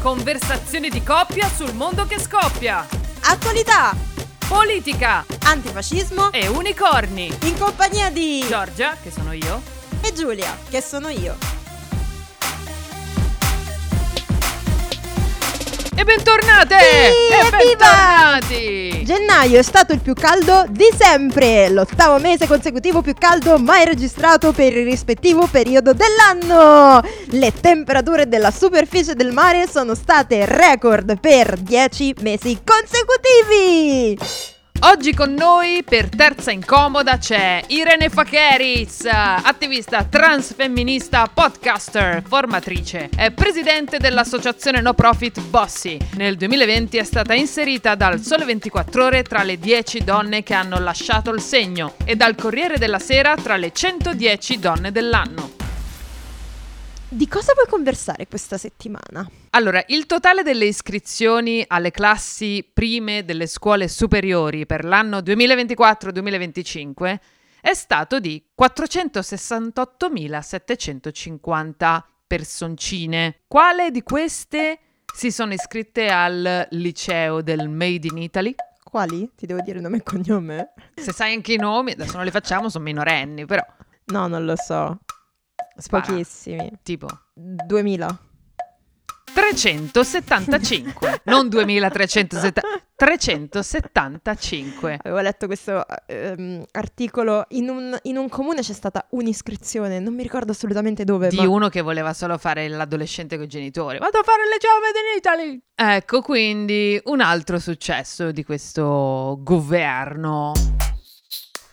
Conversazioni di coppia sul mondo che scoppia. Attualità, Politica antifascismo e unicorni. in compagnia di Giorgia, che sono io. e Giulia, che sono io. E bentornate! Sì, e bentornati! Gennaio è stato il più caldo di sempre, l'ottavo mese consecutivo più caldo mai registrato per il rispettivo periodo dell'anno. Le temperature della superficie del mare sono state record per 10 mesi consecutivi. Oggi con noi per terza incomoda c'è Irene Facheris, attivista transfemminista, podcaster, formatrice. È presidente dell'associazione no profit Bossy. Nel 2020 è stata inserita dal Sole 24 Ore tra le 10 donne che hanno lasciato il segno e dal Corriere della Sera tra le 110 donne dell'anno. Di cosa vuoi conversare questa settimana? Allora, il totale delle iscrizioni alle classi prime delle scuole superiori per l'anno 2024-2025 è stato di 468.750 personcine. Quale di queste si sono iscritte al liceo del Made in Italy? Quali? Ti devo dire nome e cognome? Se sai anche i nomi, adesso non li facciamo, sono minorenni, però No, non lo so. Spara. Pochissimi. Tipo 2000. 375, non 2370, 375. Avevo letto questo ehm, articolo. In un, in un comune c'è stata un'iscrizione, non mi ricordo assolutamente dove. di ma... uno che voleva solo fare l'adolescente con i genitori. Vado a fare liceo Made in Italy. Ecco quindi un altro successo di questo governo.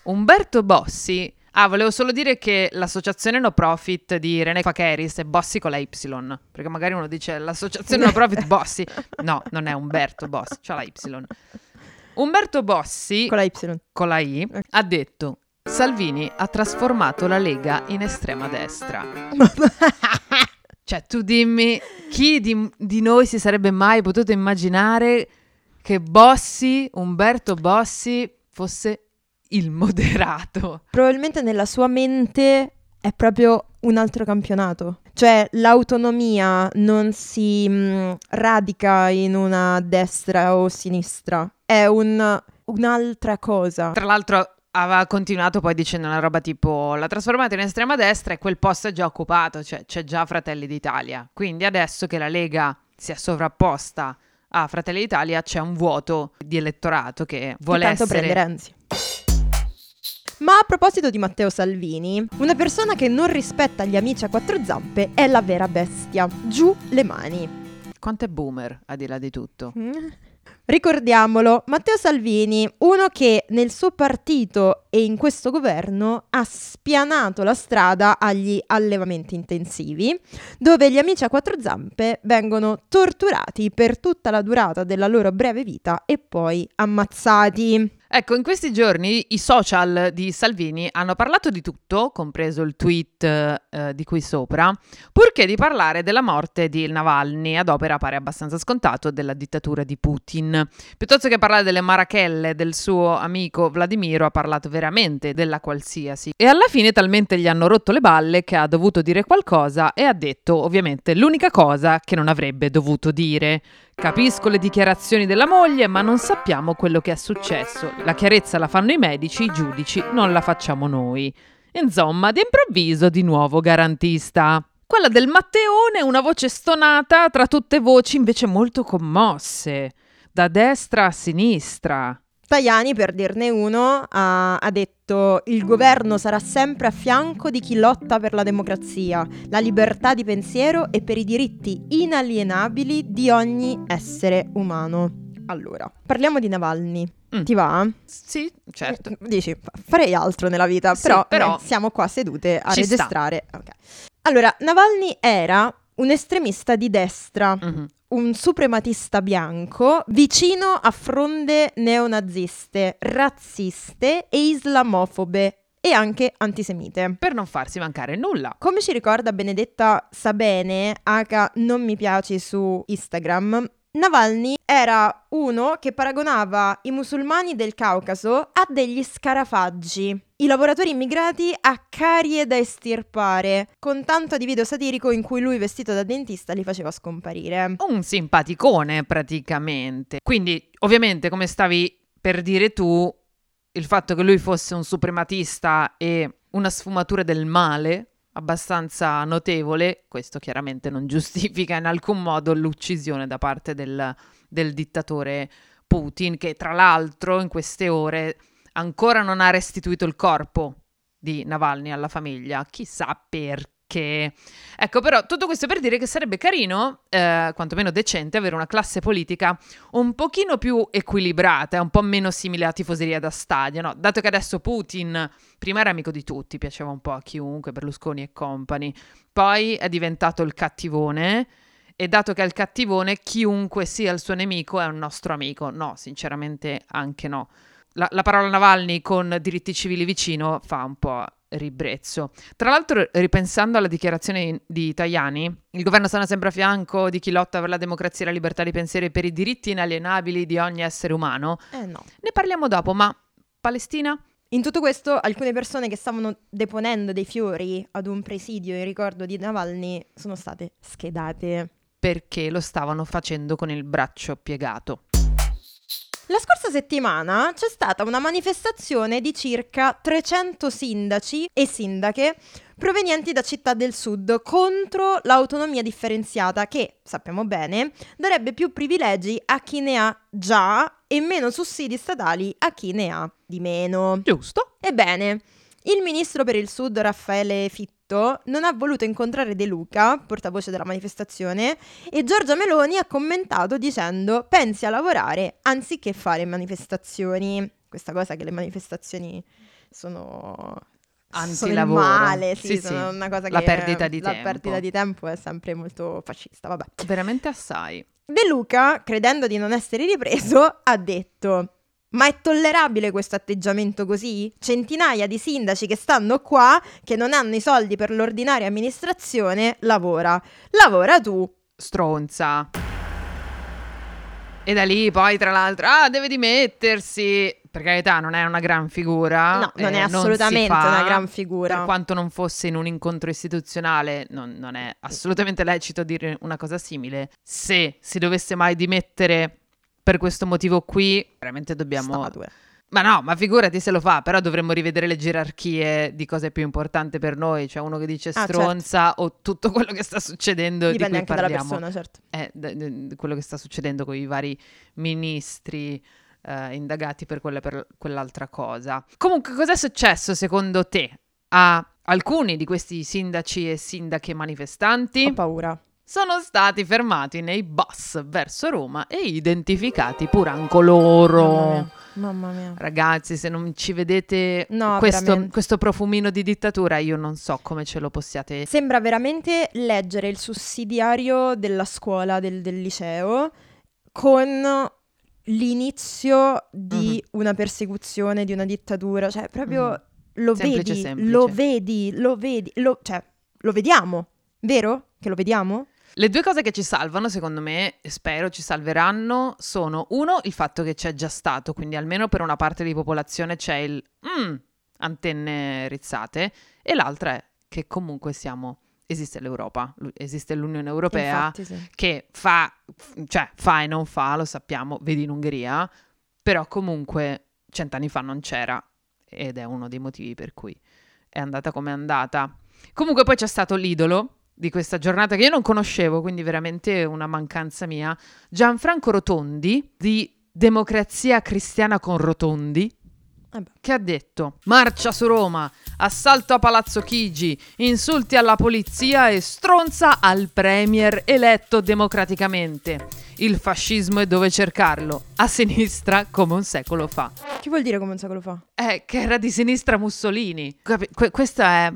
Umberto Bossi. Ah, volevo solo dire che l'associazione no profit di René Facheris è Bossi con la Y, perché magari uno dice l'associazione no profit Bossi. No, non è Umberto Bossi, c'ha la Y. Umberto Bossi Con la Y. con la I, ha detto Salvini ha trasformato la Lega in estrema destra. Cioè, tu dimmi, chi di, di noi si sarebbe mai potuto immaginare che Bossi, Umberto Bossi, fosse il moderato? Probabilmente nella sua mente è proprio un altro campionato. Cioè l'autonomia non si mh, radica in una destra o sinistra, è un- un'altra cosa. Tra l'altro aveva continuato poi dicendo una roba tipo l'ha trasformata in estrema destra e quel posto è già occupato, cioè c'è già Fratelli d'Italia. Quindi adesso che la Lega si è sovrapposta a Fratelli d'Italia c'è un vuoto di elettorato che vuole Che tanto essere... prende Renzi. Ma a proposito di Matteo Salvini, una persona che non rispetta gli amici a quattro zampe è la vera bestia. Giù le mani. Quanto è boomer, a di là di tutto? Ricordiamolo, Matteo Salvini, uno che nel suo partito e in questo governo ha spianato la strada agli allevamenti intensivi, dove gli amici a quattro zampe vengono torturati per tutta la durata della loro breve vita e poi ammazzati. Ecco, in questi giorni i social di Salvini hanno parlato di tutto, compreso il tweet eh, di qui sopra, purché di parlare della morte di Navalny, ad opera pare abbastanza scontato, della dittatura di Putin. Piuttosto che parlare delle marachelle del suo amico Vladimiro, ha parlato veramente della qualsiasi. E alla fine talmente gli hanno rotto le balle che ha dovuto dire qualcosa e ha detto ovviamente l'unica cosa che non avrebbe dovuto dire. Capisco le dichiarazioni della moglie, ma non sappiamo quello che è successo. La chiarezza la fanno i medici, i giudici, non la facciamo noi. Insomma, d'improvviso di nuovo garantista. Quella del Matteone, una voce stonata tra tutte voci invece molto commosse, da destra a sinistra. Tajani, per dirne uno, ha, ha detto il governo sarà sempre a fianco di chi lotta per la democrazia, la libertà di pensiero e per i diritti inalienabili di ogni essere umano. Allora, parliamo di Navalny. Mm. Ti va? Sì, certo. Eh, Dici, farei altro nella vita, Sì, però, però eh, siamo qua sedute a registrare. Ok. Allora, Navalny era un estremista di destra, Mhm. Un suprematista bianco vicino a fronde neonaziste, razziste e islamofobe e anche antisemite. Per non farsi mancare nulla. Come ci ricorda Benedetta Sabene, H non mi piaci su Instagram, Navalny era uno che paragonava i musulmani del Caucaso a degli scarafaggi, i lavoratori immigrati a carie da estirpare, con tanto di video satirico in cui lui vestito da dentista li faceva scomparire. Un simpaticone praticamente. Quindi, ovviamente, come stavi per dire tu, il fatto che lui fosse un suprematista e una sfumatura del male abbastanza notevole, questo chiaramente non giustifica in alcun modo l'uccisione da parte del, del dittatore Putin, che tra l'altro in queste ore ancora non ha restituito il corpo di Navalny alla famiglia, chissà perché che... Ecco, però tutto questo per dire che sarebbe carino, eh, quantomeno decente, avere una classe politica un pochino più equilibrata, un po' meno simile a tifoseria da stadio, no? Dato che adesso Putin prima era amico di tutti, piaceva un po' a chiunque, Berlusconi e compagni, poi è diventato il cattivone e dato che è il cattivone, chiunque sia il suo nemico è un nostro amico. No, sinceramente anche no. La, la parola Navalny con diritti civili vicino fa un po' ribrezzo. Tra l'altro, ripensando alla dichiarazione di Tajani, il governo sarà sempre a fianco di chi lotta per la democrazia, la libertà di pensiero e per i diritti inalienabili di ogni essere umano. Eh no. Ne parliamo dopo, ma Palestina? In tutto questo, alcune persone che stavano deponendo dei fiori ad un presidio in ricordo di Navalny sono state schedate. Perché lo stavano facendo con il braccio piegato. La scorsa settimana c'è stata una manifestazione di circa 300 sindaci e sindache provenienti da città del sud contro l'autonomia differenziata che, sappiamo bene, darebbe più privilegi a chi ne ha già e meno sussidi statali a chi ne ha di meno. Giusto? Ebbene, il ministro per il sud Raffaele Fittipaldi non ha voluto incontrare De Luca, portavoce della manifestazione, e Giorgia Meloni ha commentato dicendo pensi a lavorare anziché fare manifestazioni. Questa cosa che le manifestazioni sono antilavoro. Sono male, sì, sì, sì. una cosa La che perdita di la tempo. perdita di tempo è sempre molto fascista, vabbè. Veramente assai. De Luca, credendo di non essere ripreso, ha detto ma è tollerabile questo atteggiamento così? Centinaia di sindaci che stanno qua, che non hanno i soldi per l'ordinaria amministrazione, lavora. Lavora tu. Stronza. E da lì poi, tra l'altro, ah, deve dimettersi. Per carità, non è una gran figura. No, non eh, è assolutamente fa, una gran figura. Per quanto non fosse in un incontro istituzionale, non, non è assolutamente lecito dire una cosa simile. Se si dovesse mai dimettere per questo motivo qui, veramente dobbiamo... Statue. Ma no, ma figurati se lo fa, però dovremmo rivedere le gerarchie di cosa è più importante per noi, cioè uno che dice Ah, stronza o tutto quello che sta succedendo Dipende di cui anche dalla parliamo. persona, certo. Eh, d- d- quello che sta succedendo con i vari ministri eh, indagati per, quella, per quell'altra cosa. Comunque, cos'è successo secondo te a alcuni di questi sindaci e sindache manifestanti? Ho paura. Sono stati fermati nei bus verso Roma e identificati pur anche loro. Mamma mia. Ragazzi, se non ci vedete No, questo, questo profumino di dittatura, io non so come ce lo possiate. Sembra veramente leggere il sussidiario della scuola, del, del liceo, con l'inizio di una persecuzione, di una dittatura. Cioè, proprio Mhm. lo Semplice, vedi, semplice. lo vedi, lo vedi, lo, cioè, lo vediamo. Vero? Che lo vediamo? Le due cose che ci salvano, secondo me, e spero ci salveranno, sono uno, il fatto che c'è già stato, quindi almeno per una parte di popolazione c'è il "Mm, antenne rizzate, e l'altra è che comunque siamo, esiste l'Europa, esiste l'Unione Europea Infatti, sì. che fa, cioè fa e non fa, lo sappiamo, vedi in Ungheria, però comunque cent'anni fa non c'era ed è uno dei motivi per cui è andata come è andata. Comunque poi c'è stato l'idolo di questa giornata che io non conoscevo, quindi veramente una mancanza mia, Gianfranco Rotondi di Democrazia Cristiana con Rotondi, Eh che ha detto marcia su Roma, assalto a Palazzo Chigi, insulti alla polizia e stronza al premier eletto democraticamente. Il fascismo è dove cercarlo, a sinistra come un secolo fa. Che vuol dire come un secolo fa? Eh, che era di sinistra Mussolini. Que- questa è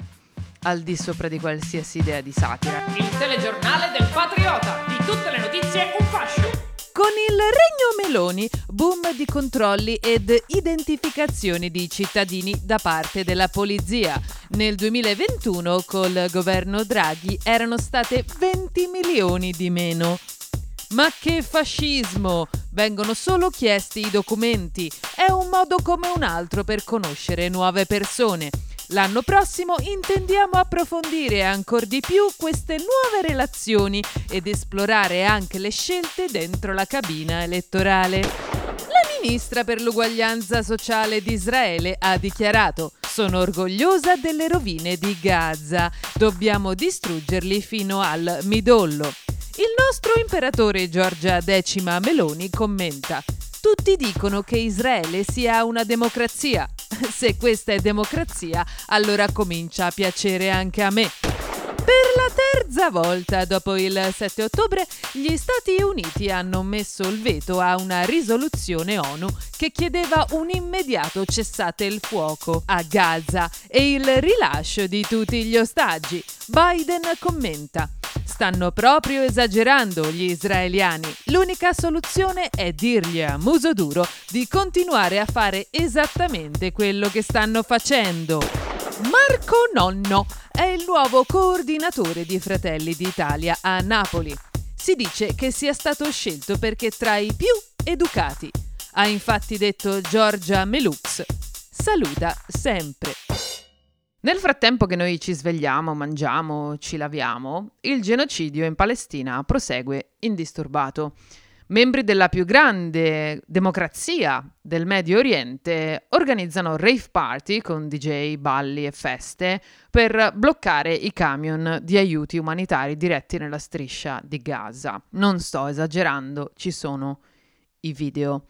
al di sopra di qualsiasi idea di satira. Il telegiornale del patriota, di tutte le notizie un fascio. Con il Regno Meloni, boom di controlli ed identificazioni di cittadini da parte della polizia. Nel 2021 col governo Draghi erano state 20 milioni di meno. Ma che fascismo! Vengono solo chiesti i documenti. È un modo come un altro per conoscere nuove persone. L'anno prossimo intendiamo approfondire ancora di più queste nuove relazioni ed esplorare anche le scelte dentro la cabina elettorale. La ministra per l'uguaglianza sociale di Israele ha dichiarato sono orgogliosa delle rovine di Gaza, dobbiamo distruggerli fino al midollo. Il nostro imperatore Giorgia X Meloni commenta tutti dicono che Israele sia una democrazia. Se questa è democrazia, allora comincia a piacere anche a me. Per la terza volta dopo il 7 ottobre, gli Stati Uniti hanno messo il veto a una risoluzione ONU che chiedeva un immediato cessate il fuoco a Gaza e il rilascio di tutti gli ostaggi. Biden commenta. Stanno proprio esagerando gli israeliani. L'unica soluzione è dirgli a muso duro di continuare a fare esattamente quello che stanno facendo. Marco Nonno è il nuovo coordinatore di Fratelli d'Italia a Napoli. Si dice che sia stato scelto perché tra i più educati. Ha infatti detto Giorgia Melux. Saluta sempre. Nel frattempo che noi ci svegliamo, mangiamo, ci laviamo, il genocidio in Palestina prosegue indisturbato. Membri della più grande democrazia del Medio Oriente organizzano rave party con DJ, balli e feste per bloccare i camion di aiuti umanitari diretti nella striscia di Gaza. Non sto esagerando, ci sono i video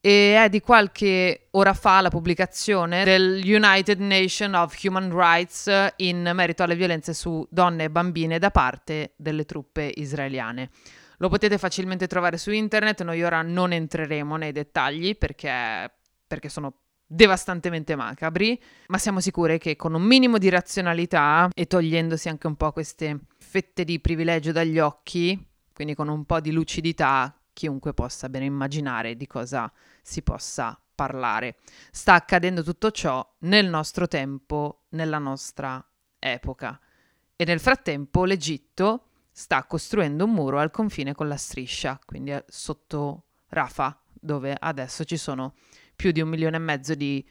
e è di qualche ora fa la pubblicazione del United Nations of Human Rights in merito alle violenze su donne e bambine da parte delle truppe israeliane. Lo potete facilmente trovare su internet, noi ora non entreremo nei dettagli perché, perché sono devastantemente macabri, ma siamo sicuri che con un minimo di razionalità e togliendosi anche un po' queste fette di privilegio dagli occhi, quindi con un po' di lucidità, chiunque possa bene immaginare di cosa si possa parlare. Sta accadendo tutto ciò nel nostro tempo, nella nostra epoca. E nel frattempo l'Egitto sta costruendo un muro al confine con la striscia, quindi sotto Rafa, dove adesso ci sono più di un milione e mezzo di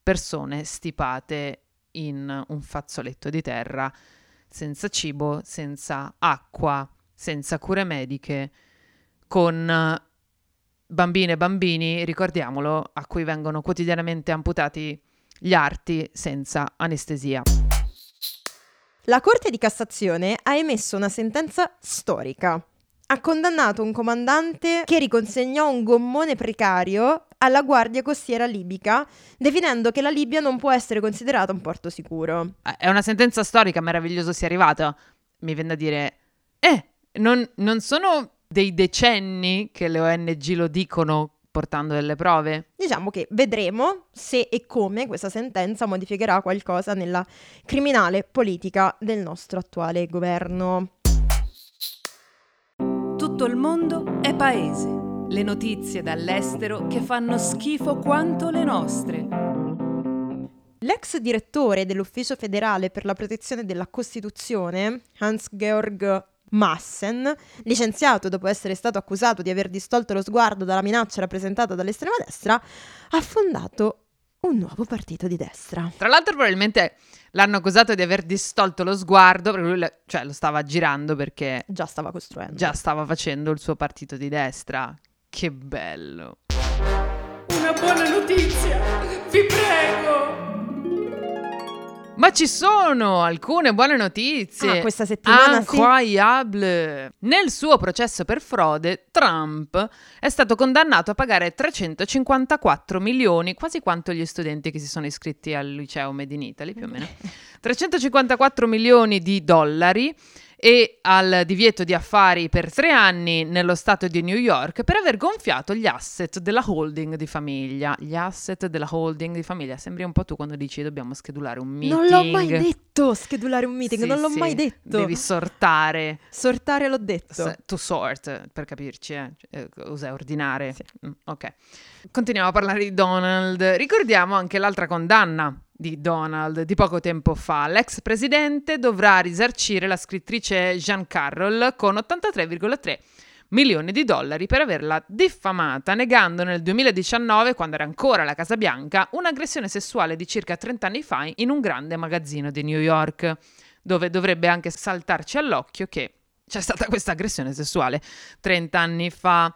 persone stipate in un fazzoletto di terra, senza cibo, senza acqua, senza cure mediche, con bambine e bambini, ricordiamolo, a cui vengono quotidianamente amputati gli arti senza anestesia. La Corte di Cassazione ha emesso una sentenza storica. Ha condannato un comandante che riconsegnò un gommone precario alla Guardia Costiera libica, definendo che la Libia non può essere considerata un porto sicuro. Eh, è una sentenza storica, meraviglioso sia arrivata. Mi viene da dire, eh, non, non sono dei decenni che le ONG lo dicono portando delle prove? Diciamo che vedremo se e come questa sentenza modificherà qualcosa nella criminale politica del nostro attuale governo. Tutto il mondo è paese. Le notizie dall'estero che fanno schifo quanto le nostre. L'ex direttore dell'Ufficio federale per la protezione della Costituzione, Hans-Georg Massen, licenziato dopo essere stato accusato di aver distolto lo sguardo dalla minaccia rappresentata dall'estrema destra, ha fondato un nuovo partito di destra. Tra l'altro probabilmente l'hanno accusato di aver distolto lo sguardo, perché lui cioè, lo stava girando perché già stava costruendo. Già stava facendo il suo partito di destra. Che bello. Una buona notizia, vi prego. Ma ci sono alcune buone notizie. Ah, questa settimana Incroyable. Sì. Nel suo processo per frode, Trump è stato condannato a pagare 354 milioni, quasi quanto gli studenti che si sono iscritti al liceo Made in Italy, più o meno. 354 milioni di dollari e al divieto di affari per tre anni nello stato di New York per aver gonfiato gli asset della holding di famiglia. Gli asset della holding di famiglia. Sembri un po' tu quando dici dobbiamo schedulare un meeting. Non l'ho mai detto schedulare un meeting, sì, non l'ho sì. mai detto. Devi sortare. Sortare l'ho detto. to sort, per capirci, eh. eh cos'è ordinare. Sì. Mm, ok. Continuiamo a parlare di Donald. Ricordiamo anche l'altra condanna di Donald di poco tempo fa. L'ex presidente dovrà risarcire la scrittrice Jean Carroll con 83,3 milioni di dollari per averla diffamata, negando nel 2019, quando era ancora alla Casa Bianca, un'aggressione sessuale di circa 30 anni fa in un grande magazzino di New York, dove dovrebbe anche saltarci all'occhio che c'è stata questa aggressione sessuale 30 anni fa.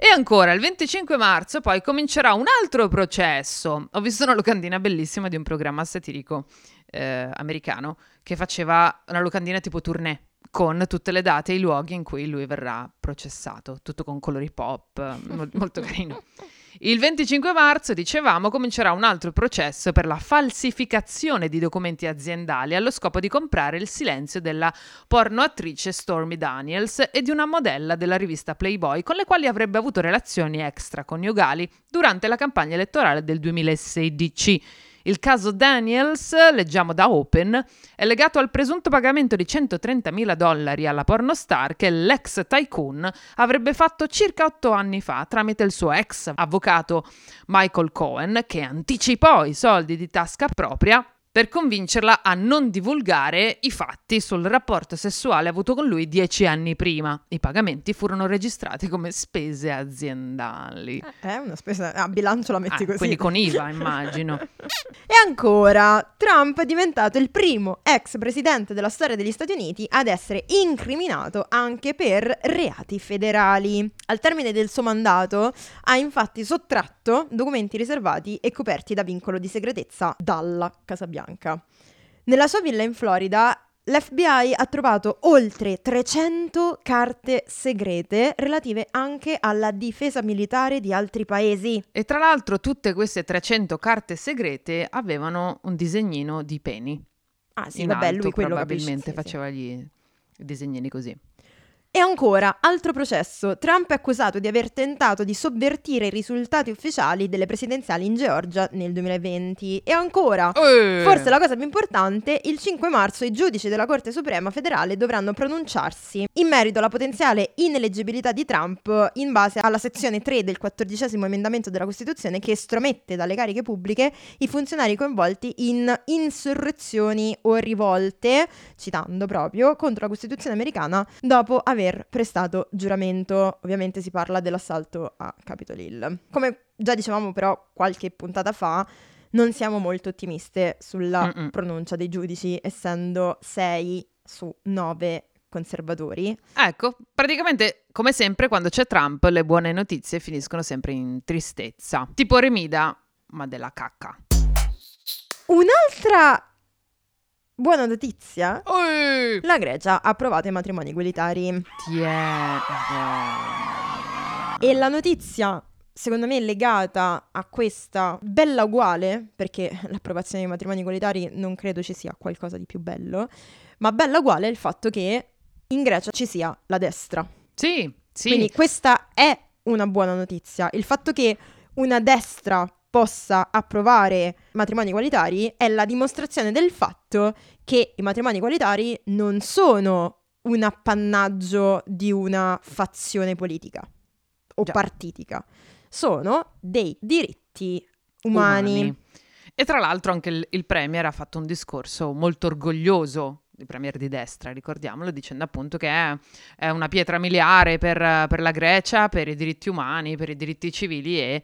E ancora, il 25 marzo poi comincerà un altro processo. Ho visto una locandina bellissima di un programma satirico eh, americano che faceva una locandina tipo tournée con tutte le date e i luoghi in cui lui verrà processato, tutto con colori pop, molto carino. Il 25 marzo, dicevamo, comincerà un altro processo per la falsificazione di documenti aziendali allo scopo di comprare il silenzio della pornoattrice Stormy Daniels e di una modella della rivista Playboy con le quali avrebbe avuto relazioni extraconiugali durante la campagna elettorale del 2016. Il caso Daniels, leggiamo da Open, è legato al presunto pagamento di 130.000 dollari alla pornostar che l'ex tycoon avrebbe fatto circa otto anni fa tramite il suo ex avvocato Michael Cohen, che anticipò i soldi di tasca propria per convincerla a non divulgare i fatti sul rapporto sessuale avuto con lui dieci anni prima. I pagamenti furono registrati come spese aziendali. Eh, è una spesa a bilancio la metti ah, così. Quindi con IVA, immagino. e ancora, Trump è diventato il primo ex presidente della storia degli Stati Uniti ad essere incriminato anche per reati federali. Al termine del suo mandato ha infatti sottratto documenti riservati e coperti da vincolo di segretezza dalla Casa Bianca. Bianca. Nella sua villa in Florida l'FBI ha trovato oltre 300 carte segrete relative anche alla difesa militare di altri paesi. E tra l'altro tutte queste 300 carte segrete avevano un disegnino di Penny. Ah sì, in vabbè, alto, lui quello probabilmente capisce, sì, faceva gli disegnini così. E ancora, altro processo. Trump è accusato di aver tentato di sovvertire i risultati ufficiali delle presidenziali in Georgia nel 2020. E ancora, Eh. forse la cosa più importante, il 5 marzo i giudici della Corte Suprema federale dovranno pronunciarsi in merito alla potenziale ineleggibilità di Trump in base alla sezione 3 del quattordicesimo emendamento della Costituzione che estromette dalle cariche pubbliche i funzionari coinvolti in insurrezioni o rivolte, citando proprio, contro la Costituzione americana dopo aver prestato giuramento. Ovviamente si parla dell'assalto a Capitol Hill. Come già dicevamo però qualche puntata fa, non siamo molto ottimiste sulla Mm-mm. pronuncia dei giudici, essendo 6 su 9 conservatori. Ecco, praticamente come sempre quando c'è Trump le buone notizie finiscono sempre in tristezza. Tipo Remida, ma della cacca. Un'altra buona notizia. Oi! La Grecia ha approvato i matrimoni egualitari. Tiè. E la notizia, secondo me, legata a questa bella uguale, perché l'approvazione dei matrimoni egualitari non credo ci sia qualcosa di più bello, ma bella uguale è il fatto che in Grecia ci sia la destra. Sì, sì. Quindi questa è una buona notizia. Il fatto che una destra possa approvare matrimoni egualitari è la dimostrazione del fatto che i matrimoni egualitari non sono un appannaggio di una fazione politica o Già. partitica, sono dei diritti umani. E tra l'altro anche il, il Premier ha fatto un discorso molto orgoglioso, il Premier di destra, ricordiamolo, dicendo appunto che è, è una pietra miliare per, per la Grecia, per i diritti umani, per i diritti civili e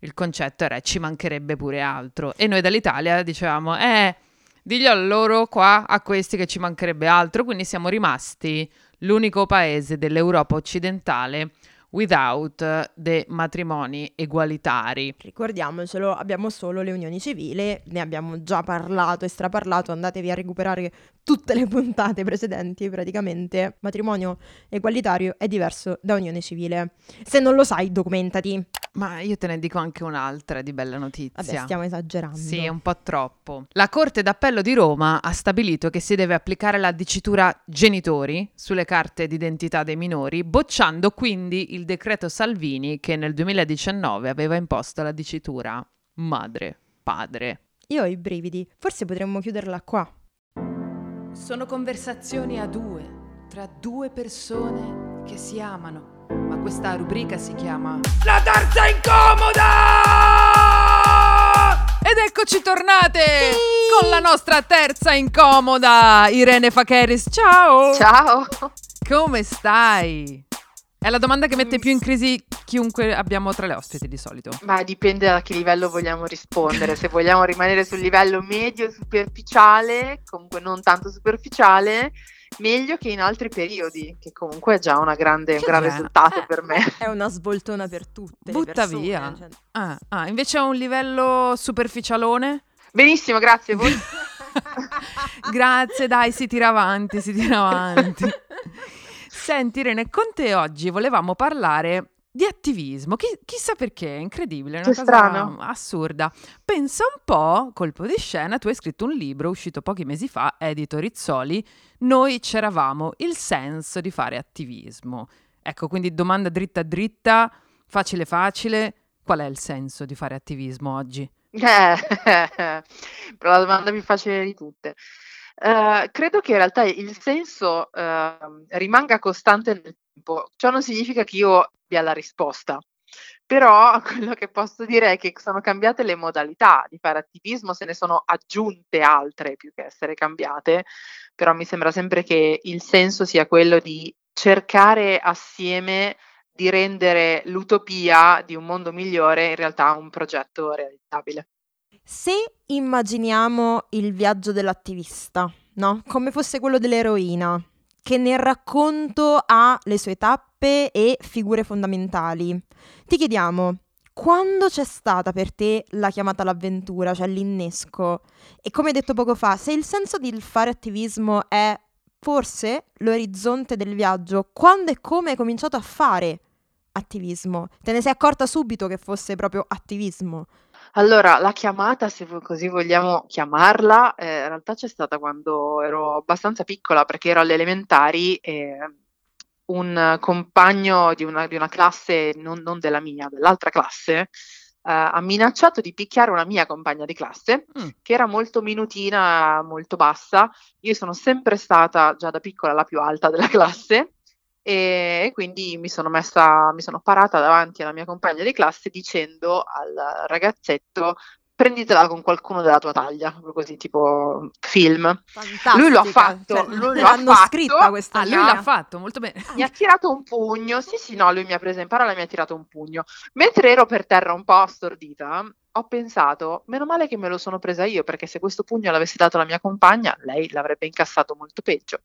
il concetto era ci mancherebbe pure altro. E noi dall'Italia dicevamo, eh, diglielo a loro qua, a questi che ci mancherebbe altro, quindi siamo rimasti l'unico paese dell'Europa occidentale without the matrimoni egualitari. Ricordiamocelo, abbiamo solo le unioni civili, ne abbiamo già parlato e straparlato, andatevi a recuperare tutte le puntate precedenti praticamente. Matrimonio egualitario è diverso da unione civile. Se non lo sai, documentati. Ma io te ne dico anche un'altra di bella notizia. Vabbè, stiamo esagerando. Sì, un po' troppo. La Corte d'Appello di Roma ha stabilito che si deve applicare la dicitura genitori sulle carte d'identità dei minori, bocciando quindi il decreto Salvini che nel 2019 aveva imposto la dicitura madre-padre. Io ho i brividi, forse potremmo chiuderla qua. Sono conversazioni a due, tra due persone che si amano. Ma questa rubrica si chiama La terza incomoda! Ed eccoci tornate con la nostra terza incomoda, Irene Facheris. Ciao! Ciao, Come stai? È la domanda che mette più in crisi chiunque abbiamo tra le ospiti di solito. Ma dipende da che livello vogliamo rispondere. Se vogliamo rimanere sul livello medio superficiale, comunque non tanto superficiale, meglio che in altri periodi, che comunque è già grande, un gran risultato eh, per me. È una svoltona per tutte. Butta persone, via. cioè. Ah, ah, invece a un livello superficialone? Benissimo, grazie. Voi? grazie, dai, si tira avanti, si tira avanti. Senti Irene, con te oggi volevamo parlare di attivismo, Chi, chissà perché, è incredibile, è una che cosa strano. assurda. Pensa un po', colpo di scena, tu hai scritto un libro uscito pochi mesi fa, edito Rizzoli, Noi c'eravamo, il senso di fare attivismo. Ecco, quindi domanda dritta dritta, facile facile, qual è il senso di fare attivismo oggi? Eh, però la domanda più facile di tutte. Uh, credo che in realtà il senso uh, rimanga costante nel tempo. Ciò non significa che io abbia la risposta, però quello che posso dire è che sono cambiate le modalità di fare attivismo, se ne sono aggiunte altre più che essere cambiate, però mi sembra sempre che il senso sia quello di cercare assieme di rendere l'utopia di un mondo migliore in realtà un progetto realizzabile. Se immaginiamo il viaggio dell'attivista, no? Come fosse quello dell'eroina, che nel racconto ha le sue tappe e figure fondamentali, ti chiediamo quando c'è stata per te la chiamata all'avventura, cioè l'innesco? E come detto poco fa, se il senso di fare attivismo è forse l'orizzonte del viaggio, quando e come hai cominciato a fare attivismo? Te ne sei accorta subito che fosse proprio attivismo? Allora, la chiamata, se così vogliamo chiamarla, eh, in realtà c'è stata quando ero abbastanza piccola, perché ero alle elementari e un compagno di una, di una classe, non, non, della mia, dell'altra classe, eh, ha minacciato di picchiare una mia compagna di classe, mm. che era molto minutina, molto bassa. Io sono sempre stata, già da piccola, la più alta della classe e quindi mi sono messa, mi sono parata davanti alla mia compagna di classe dicendo al ragazzetto prenditela con qualcuno della tua taglia, così tipo film. Fantastica. Lui lo ha fatto, cioè, lui lo ha fatto. scritta questa ah, lui l'ha fatto, molto bene. Mi ha tirato un pugno, sì sì no, lui mi ha preso in parola e mi ha tirato un pugno. Mentre ero per terra un po' stordita, ho pensato, meno male che me lo sono presa io, perché se questo pugno l'avessi dato la mia compagna, lei l'avrebbe incassato molto peggio.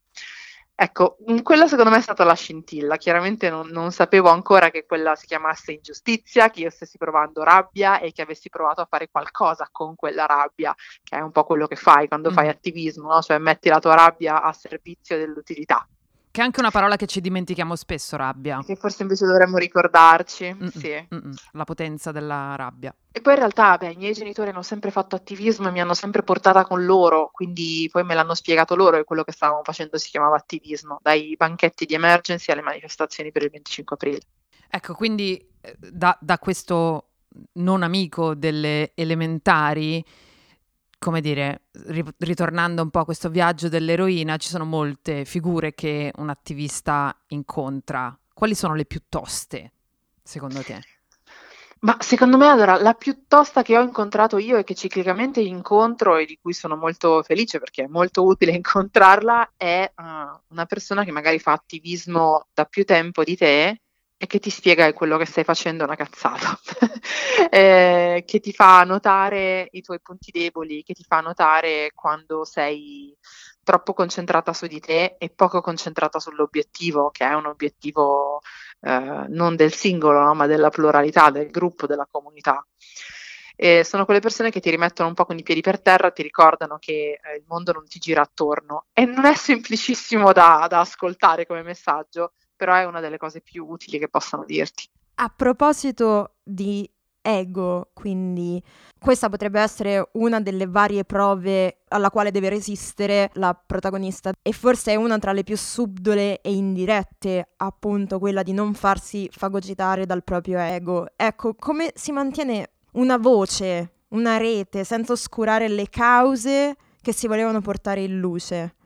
Ecco, mm, quella secondo me è stata la scintilla. Chiaramente non, non, sapevo ancora che quella si chiamasse ingiustizia, che io stessi provando rabbia e che avessi provato a fare qualcosa con quella rabbia, che è un po' quello che fai quando mm. fai attivismo, no? cioè metti la tua rabbia a servizio dell'utilità. Che è anche una parola che ci dimentichiamo spesso, rabbia. Che forse invece dovremmo ricordarci, mm-mm, sì. Mm-mm, la potenza della rabbia. E poi in realtà, beh, i miei genitori hanno sempre fatto attivismo e mi hanno sempre portata con loro, quindi poi me l'hanno spiegato loro e quello che stavamo facendo si chiamava attivismo, dai banchetti di emergency alle manifestazioni per il 25 aprile. Ecco, quindi eh, da, da questo non amico delle elementari come dire, ritornando un po' a questo viaggio dell'eroina, ci sono molte figure che un attivista incontra. Quali sono le più toste, secondo te? Ma secondo me, allora, la più tosta che ho incontrato io e che ciclicamente incontro e di cui sono molto felice perché è molto utile incontrarla, è uh, una persona che magari fa attivismo da più tempo di te e che ti spiega che quello che stai facendo è una cazzata, eh, che ti fa notare i tuoi punti deboli, che ti fa notare quando sei troppo concentrata su di te e poco concentrata sull'obiettivo, che è un obiettivo eh, non del singolo, no, ma della pluralità, del gruppo, della comunità. E sono quelle persone che ti rimettono un po' con i piedi per terra, ti ricordano che eh, il mondo non ti gira attorno. E non è semplicissimo da, da ascoltare come messaggio, però è una delle cose più utili che possano dirti. A proposito di ego, quindi questa potrebbe essere una delle varie prove alla quale deve resistere la protagonista e forse è una tra le più subdole e indirette, appunto quella di non farsi fagocitare dal proprio ego. Ecco, come si mantiene una voce, una rete, senza oscurare le cause che si volevano portare in luce?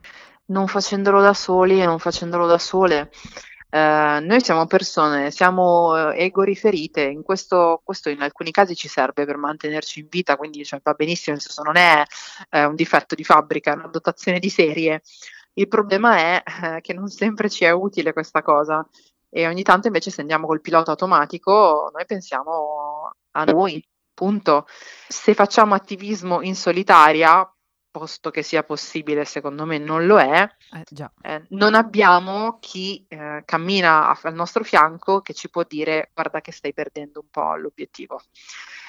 Non facendolo da soli e non facendolo da sole. Eh, noi siamo persone, siamo eh, ego riferite, in questo, questo, in alcuni casi ci serve per mantenerci in vita, quindi cioè, va benissimo, nel senso non è eh, un difetto di fabbrica, è una dotazione di serie. Il problema è eh, che non sempre ci è utile questa cosa e ogni tanto invece se andiamo col pilota automatico noi pensiamo a noi, punto. Se facciamo attivismo in solitaria, posto che sia possibile, secondo me non lo è, eh, eh, non abbiamo chi eh, cammina a, al nostro fianco che ci può dire guarda che stai perdendo un po' l'obiettivo.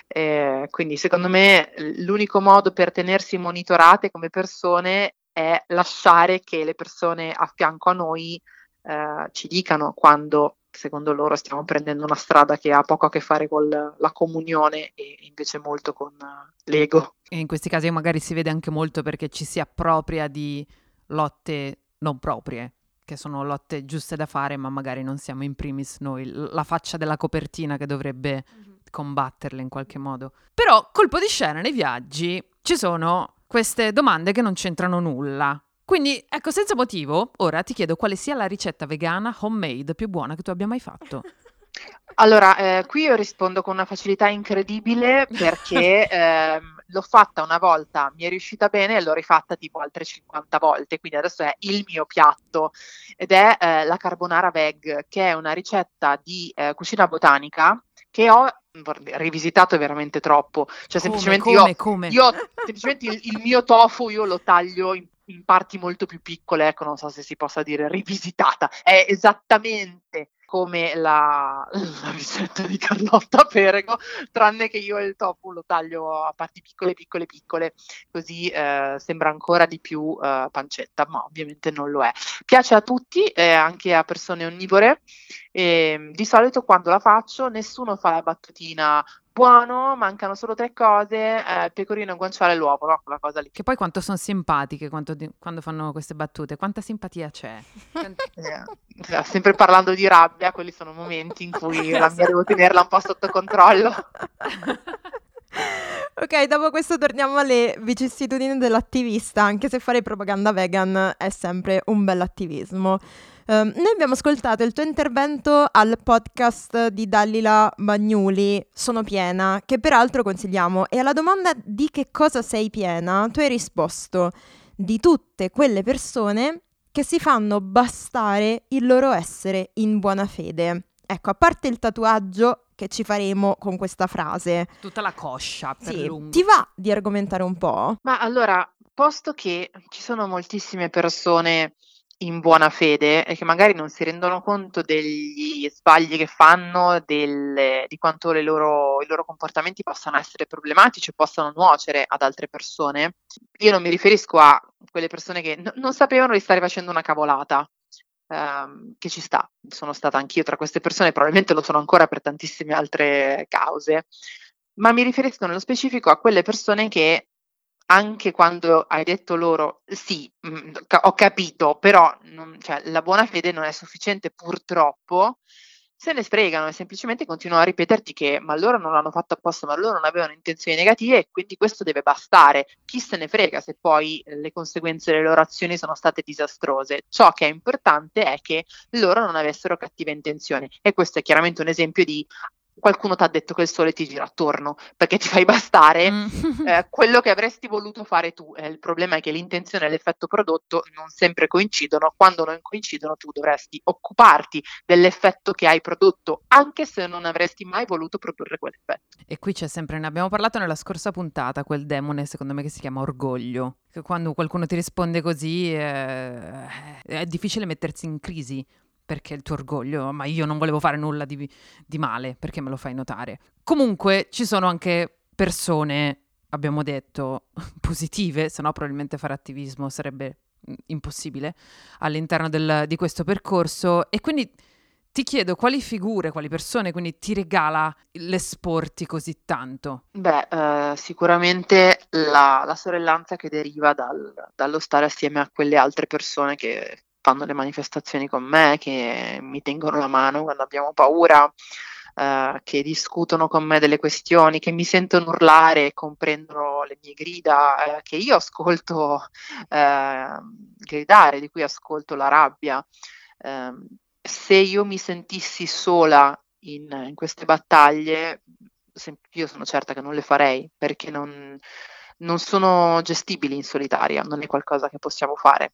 Eh, quindi secondo me l'unico modo per tenersi monitorate come persone è lasciare che le persone a fianco a noi eh, ci dicano quando secondo loro stiamo prendendo una strada che ha poco a che fare con la comunione e invece molto con uh, l'ego. E in questi casi magari si vede anche molto perché ci si appropria di lotte non proprie, che sono lotte giuste da fare, ma magari non siamo in primis noi la faccia della copertina che dovrebbe mm-hmm. combatterle in qualche modo. Però colpo di scena nei viaggi ci sono queste domande che non c'entrano nulla. Quindi, ecco, senza motivo, ora ti chiedo quale sia la ricetta vegana homemade più buona che tu abbia mai fatto. Allora, eh, qui io rispondo con una facilità incredibile perché eh, l'ho fatta una volta, mi è riuscita bene e l'ho rifatta tipo altre 50 volte, quindi adesso è il mio piatto ed è eh, la carbonara veg, che è una ricetta di eh, cucina botanica che ho rivisitato veramente troppo. Cioè, come, semplicemente come, io, come? io semplicemente il, il, mio tofu io lo taglio in in parti molto più piccole, ecco, non so se si possa dire rivisitata, è esattamente come la, la ricetta di Carlotta Perego, tranne che io il tofu lo taglio a parti piccole, piccole, piccole, così eh, sembra ancora di più eh, pancetta, ma ovviamente non lo è. Piace a tutti, eh, anche a persone onnivore, e di solito quando la faccio nessuno fa la battutina buono, mancano solo tre cose, eh, pecorino, guanciale e l'uovo, no? Quella cosa lì. Che poi quanto sono simpatiche quando, quando fanno queste battute, quanta simpatia c'è. eh, sempre parlando di rabbia, quelli sono momenti in cui la mia devo tenerla un po' sotto controllo. Ok, dopo questo torniamo alle vicissitudini dell'attivista, anche se fare propaganda vegan è sempre un bell'attivismo. Um, noi abbiamo ascoltato il tuo intervento al podcast di Dalila Bagnuli, Sono piena, che peraltro consigliamo. E alla domanda di che cosa sei piena, tu hai risposto di tutte quelle persone che si fanno bastare il loro essere in buona fede. Ecco, a parte il tatuaggio che ci faremo con questa frase. Tutta la coscia per sì. lungo. Ti va di argomentare un po'? Ma allora, posto che ci sono moltissime persone in buona fede e che magari non si rendono conto degli sbagli che fanno, del, di quanto loro, i loro comportamenti possano essere problematici possano nuocere ad altre persone. Io non mi riferisco a quelle persone che n- non sapevano di stare facendo una cavolata, ehm, che ci sta. Sono stata anch'io tra queste persone, probabilmente lo sono ancora per tantissime altre cause, ma mi riferisco nello specifico a quelle persone che anche quando hai detto loro sì, mh, mm, ho capito, però non, cioè, la buona fede non è sufficiente purtroppo, se ne fregano e semplicemente continuano a ripeterti che ma loro non l'hanno fatto apposta, ma loro non avevano intenzioni negative e quindi questo deve bastare. Chi se ne frega se poi le conseguenze delle loro azioni sono state disastrose. Ciò che è importante è che loro non avessero cattive intenzioni e questo è chiaramente un esempio di qualcuno ti ha detto che il sole ti gira attorno perché ti fai bastare mm. eh, quello che avresti voluto fare tu. Eh, il problema è che l'intenzione e l'effetto prodotto non sempre coincidono. Quando non coincidono, tu dovresti occuparti dell'effetto che hai prodotto, anche se non avresti mai voluto produrre quell'effetto. E qui c'è sempre, ne abbiamo parlato nella scorsa puntata, quel demone, secondo me, che si chiama orgoglio. Che quando qualcuno ti risponde così eh, è difficile mettersi in crisi perché il tuo orgoglio, ma io non volevo fare nulla di, di male, perché me lo fai notare. Comunque ci sono anche persone, abbiamo detto, positive, se no probabilmente fare attivismo sarebbe mm, impossibile all'interno del, di questo percorso e quindi ti chiedo quali figure, quali persone quindi ti regala l'esporti così tanto? Beh, eh, sicuramente la, la, sorellanza che deriva dal, dallo stare assieme a quelle altre persone che fanno le manifestazioni con me, che mi tengono la mano quando abbiamo paura, eh, che discutono con me delle questioni, che mi sentono urlare e comprendono le mie grida, eh, che io ascolto eh, gridare, di cui ascolto la rabbia. Ehm, se io mi sentissi sola in, in queste battaglie, io sono certa che non le farei perché non, non sono gestibili in solitaria, non è qualcosa che possiamo fare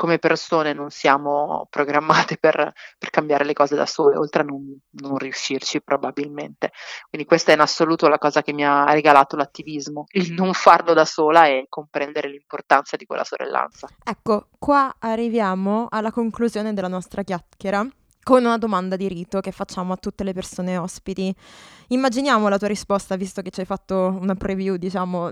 come persone non siamo programmate per, per cambiare le cose da sole, oltre a non, non, riuscirci probabilmente. Quindi questa è in assoluto la cosa che mi ha regalato l'attivismo, il non farlo da sola e comprendere l'importanza di quella sorellanza. Ecco, qua arriviamo alla conclusione della nostra chiacchiera con una domanda di rito che facciamo a tutte le persone ospiti. Immaginiamo la tua risposta, visto che ci hai fatto una preview, diciamo,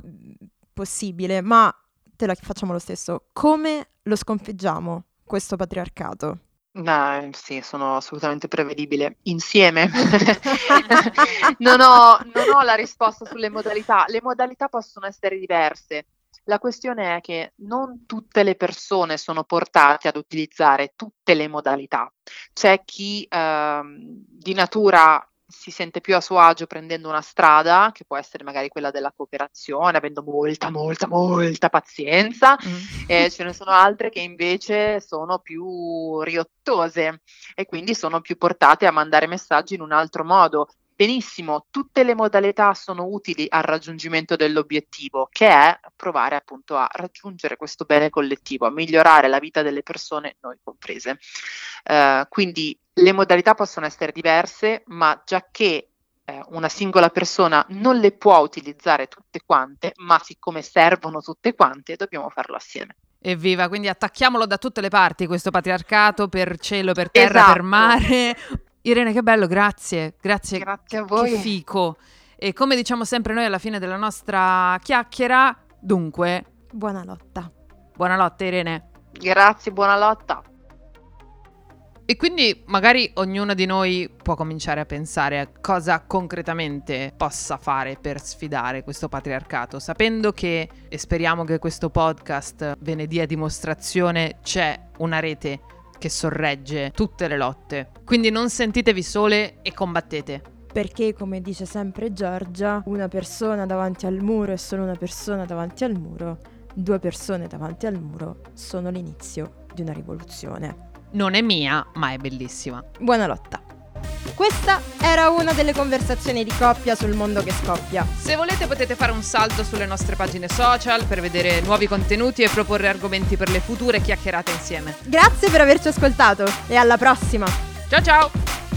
possibile, ma te la facciamo lo stesso. Come lo sconfiggiamo questo patriarcato? No, sì, sono assolutamente prevedibile. Insieme. non, ho, non ho la risposta sulle modalità. Le modalità possono essere diverse. La questione è che non tutte le persone sono portate ad utilizzare tutte le modalità. C'è chi eh, di natura si sente più a suo agio prendendo una strada, che può essere magari quella della cooperazione, avendo molta, molta, molta pazienza, mm. e ce ne sono altre che invece sono più riottose e quindi sono più portate a mandare messaggi in un altro modo. Benissimo, tutte le modalità sono utili al raggiungimento dell'obiettivo, che è provare appunto a raggiungere questo bene collettivo, a migliorare la vita delle persone, noi comprese. Uh, quindi le modalità possono essere diverse, ma già che eh, una singola persona non le può utilizzare tutte quante, ma siccome servono tutte quante, dobbiamo farlo assieme. Evviva, quindi attacchiamolo da tutte le parti questo patriarcato per cielo, per terra, esatto. per mare. Irene, che bello, grazie, grazie. Grazie a voi. Che fico. E come diciamo sempre noi alla fine della nostra chiacchiera, dunque... Buona lotta. Buona lotta, Irene. Grazie, buona lotta. E quindi magari ognuno di noi può cominciare a pensare a cosa concretamente possa fare per sfidare questo patriarcato, sapendo che, e speriamo che questo podcast ve ne dia dimostrazione, c'è una rete che sorregge tutte le lotte. Quindi non sentitevi sole e combattete. Perché, come dice sempre Giorgia, una persona davanti al muro è solo una persona davanti al muro, due persone davanti al muro sono l'inizio di una rivoluzione. Non è mia, ma è bellissima. Buona lotta. Questa era una delle conversazioni di coppia sul mondo che scoppia. Se volete potete fare un salto sulle nostre pagine social per vedere nuovi contenuti e proporre argomenti per le future chiacchierate insieme. Grazie per averci ascoltato e alla prossima. Ciao ciao!